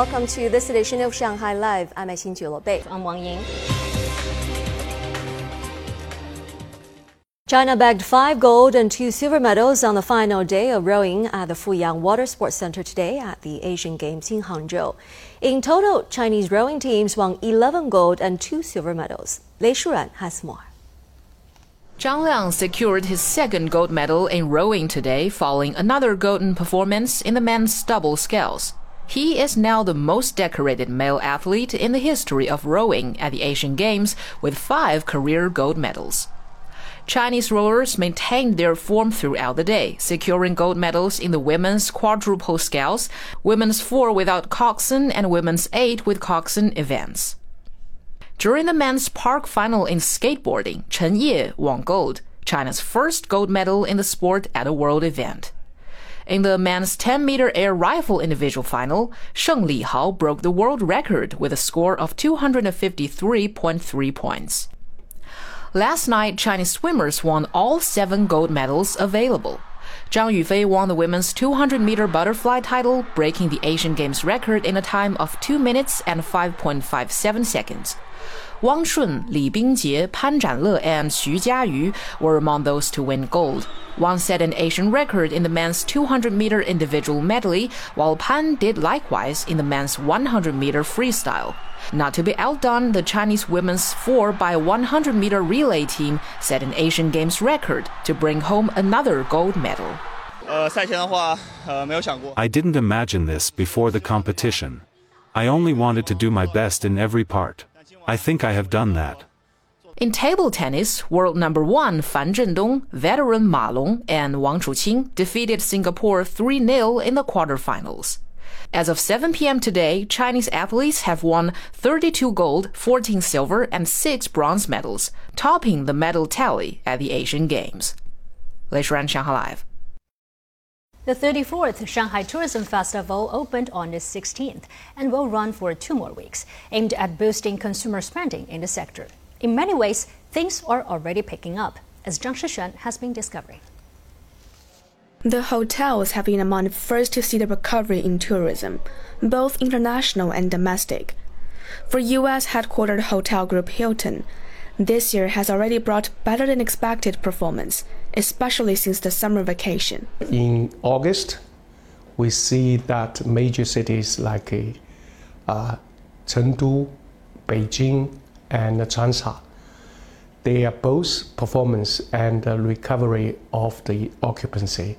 welcome to this edition of Shanghai Live. I'm Xin Bei. I'm Wang Ying. China bagged five gold and two silver medals on the final day of rowing at the Fuyang Water Sports Center today at the Asian Games in Hangzhou. In total, Chinese rowing teams won 11 gold and two silver medals. Lei Shuran has more. Zhang Liang secured his second gold medal in rowing today following another golden performance in the men's double sculls. He is now the most decorated male athlete in the history of rowing at the Asian Games with five career gold medals. Chinese rowers maintained their form throughout the day, securing gold medals in the women's quadruple sculls, women's four without coxswain, and women's eight with coxswain events. During the men's park final in skateboarding, Chen Ye won gold, China's first gold medal in the sport at a world event. In the men's 10 meter air rifle individual final, Sheng Lihao broke the world record with a score of 253.3 points. Last night, Chinese swimmers won all seven gold medals available. Zhang Yufei won the women's 200 meter butterfly title, breaking the Asian Games record in a time of 2 minutes and 5.57 seconds. Wang Shun, Li Bingjie, Pan Zhanle, and Xu Jiayu were among those to win gold. Wang set an Asian record in the men's 200 meter individual medley, while Pan did likewise in the men's 100 meter freestyle. Not to be outdone, the Chinese women's 4 by 100 meter relay team set an Asian Games record to bring home another gold medal. I didn't imagine this before the competition. I only wanted to do my best in every part. I think I have done that. In table tennis, world number one Fan Zhendong, veteran Ma Long, and Wang Chuqing defeated Singapore 3 0 in the quarterfinals. As of 7 p.m. today, Chinese athletes have won 32 gold, 14 silver, and 6 bronze medals, topping the medal tally at the Asian Games. Lei Shuran, Shanghai Live. The 34th Shanghai Tourism Festival opened on the 16th and will run for two more weeks, aimed at boosting consumer spending in the sector. In many ways, things are already picking up, as Zhang Shixuan has been discovering. The hotels have been among the first to see the recovery in tourism, both international and domestic. For U.S. headquartered hotel group Hilton, this year has already brought better than expected performance, especially since the summer vacation. In August, we see that major cities like uh, Chengdu, Beijing, and Changsha, they are both performance and recovery of the occupancy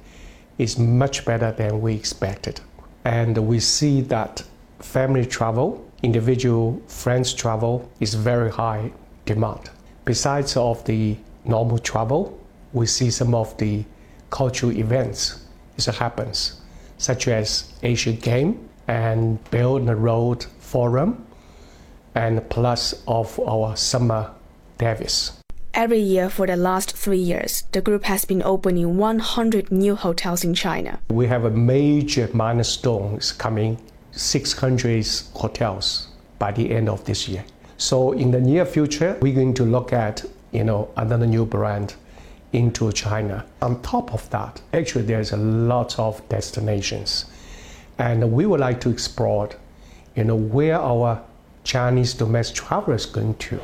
is much better than we expected. And we see that family travel, individual friends travel is very high demand. Besides of the normal travel, we see some of the cultural events it happens, such as Asian Game and Belt and Road Forum, and plus of our Summer Davos. Every year for the last three years, the group has been opening 100 new hotels in China. We have a major milestone coming 600 hotels by the end of this year. So in the near future, we're going to look at you know another new brand into China. On top of that, actually there's a lot of destinations, and we would like to explore, you know, where our Chinese domestic travelers going to.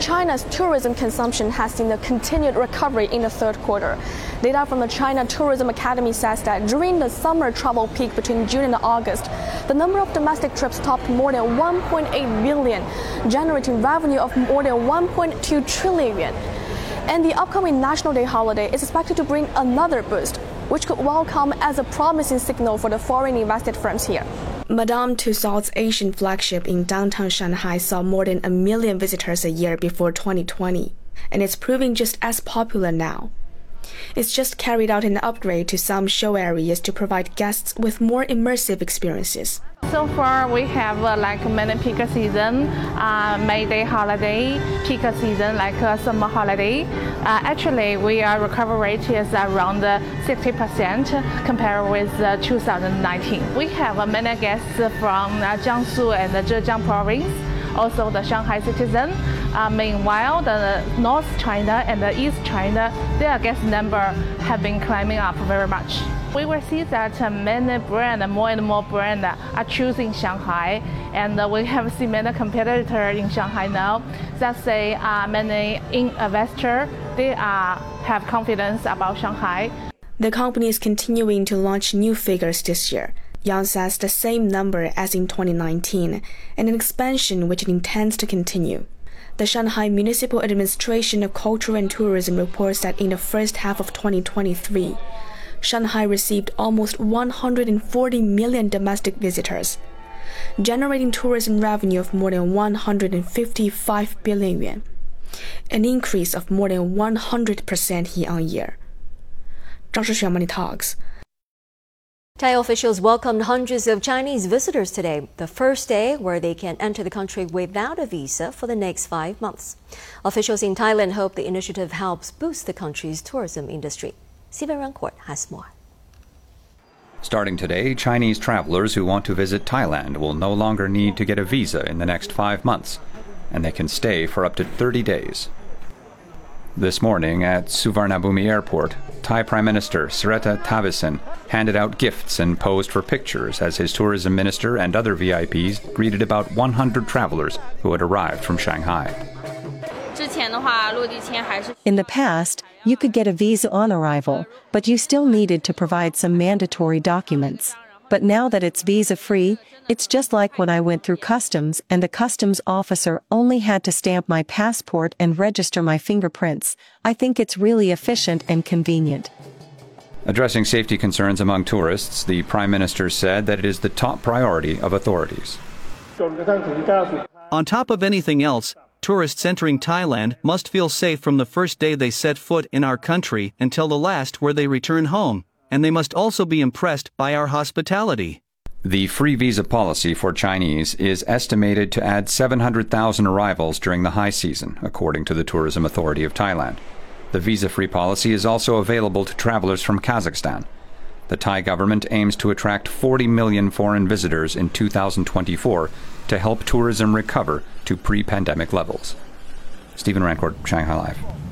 China's tourism consumption has seen a continued recovery in the third quarter. Data from the China Tourism Academy says that during the summer travel peak between June and August, the number of domestic trips topped more than 1.8 billion, generating revenue of more than 1.2 trillion. And the upcoming National Day holiday is expected to bring another boost, which could well come as a promising signal for the foreign invested firms here. Madame Tussauds Asian flagship in downtown Shanghai saw more than a million visitors a year before 2020, and it's proving just as popular now. It's just carried out an upgrade to some show areas to provide guests with more immersive experiences. So far, we have uh, like many peak season, uh, May Day holiday, peak season like uh, summer holiday. Uh, actually, we are recovery rate is around 60% uh, compared with uh, 2019. We have many guests from Jiangsu and Zhejiang province also the Shanghai citizen. Uh, meanwhile, the North China and the East China, their guest number have been climbing up very much. We will see that uh, many brands, more and more brands, are choosing Shanghai, and uh, we have seen many competitors in Shanghai now that say uh, many investors they are have confidence about Shanghai. The company is continuing to launch new figures this year. Yang says the same number as in 2019, and an expansion which it intends to continue. The Shanghai Municipal Administration of Culture and Tourism reports that in the first half of 2023, Shanghai received almost 140 million domestic visitors, generating tourism revenue of more than 155 billion yuan, an increase of more than 100% year on year. Zhang Shixuan Money Talks. Thai officials welcomed hundreds of Chinese visitors today, the first day where they can enter the country without a visa for the next five months. Officials in Thailand hope the initiative helps boost the country's tourism industry. Stephen Rancourt has more. Starting today, Chinese travelers who want to visit Thailand will no longer need to get a visa in the next five months, and they can stay for up to 30 days. This morning at Suvarnabhumi Airport, Thai Prime Minister Srettha Thavisin handed out gifts and posed for pictures as his tourism minister and other VIPs greeted about 100 travelers who had arrived from Shanghai. In the past, you could get a visa on arrival, but you still needed to provide some mandatory documents. But now that it's visa free, it's just like when I went through customs and the customs officer only had to stamp my passport and register my fingerprints. I think it's really efficient and convenient. Addressing safety concerns among tourists, the Prime Minister said that it is the top priority of authorities. On top of anything else, tourists entering Thailand must feel safe from the first day they set foot in our country until the last where they return home and they must also be impressed by our hospitality. The free visa policy for Chinese is estimated to add 700,000 arrivals during the high season, according to the Tourism Authority of Thailand. The visa free policy is also available to travelers from Kazakhstan. The Thai government aims to attract 40 million foreign visitors in 2024 to help tourism recover to pre pandemic levels. Stephen Rancourt, Shanghai Live.